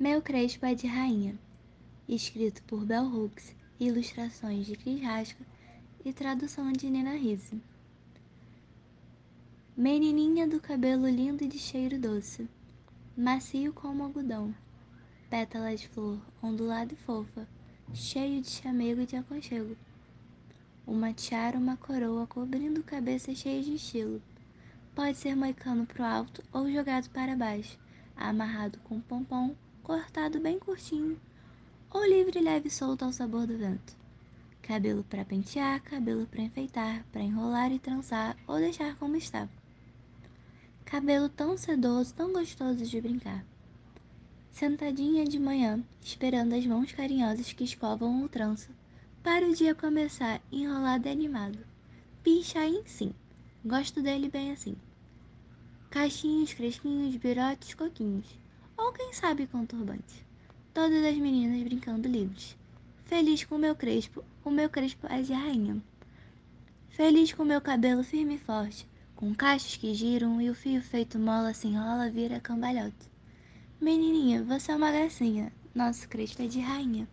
Meu Crespo é de Rainha, escrito por Bell Hooks, ilustrações de Cris Rasca e tradução de Nina Risse. Menininha do cabelo lindo e de cheiro doce, macio como algodão, pétala de flor ondulada e fofa, cheio de chamego e de aconchego. Uma tiara, uma coroa cobrindo cabeça cheia de estilo. Pode ser moicano pro alto ou jogado para baixo, amarrado com pompom, cortado bem curtinho, ou livre, leve e solto ao sabor do vento. Cabelo para pentear, cabelo para enfeitar, para enrolar e trançar ou deixar como está. Cabelo tão sedoso, tão gostoso de brincar. Sentadinha de manhã, esperando as mãos carinhosas que escovam o tranço, para o dia começar enrolado e animado. Pichain sim, gosto dele bem assim. Caixinhos, cresquinhos, birotes, coquinhos. Ou quem sabe com turbante. Todas as meninas brincando livres. Feliz com meu crespo, o meu crespo é de rainha. Feliz com meu cabelo firme e forte, com cachos que giram e o fio feito mola se enrola vira cambalhote. Menininha, você é uma gracinha, nosso crespo é de rainha.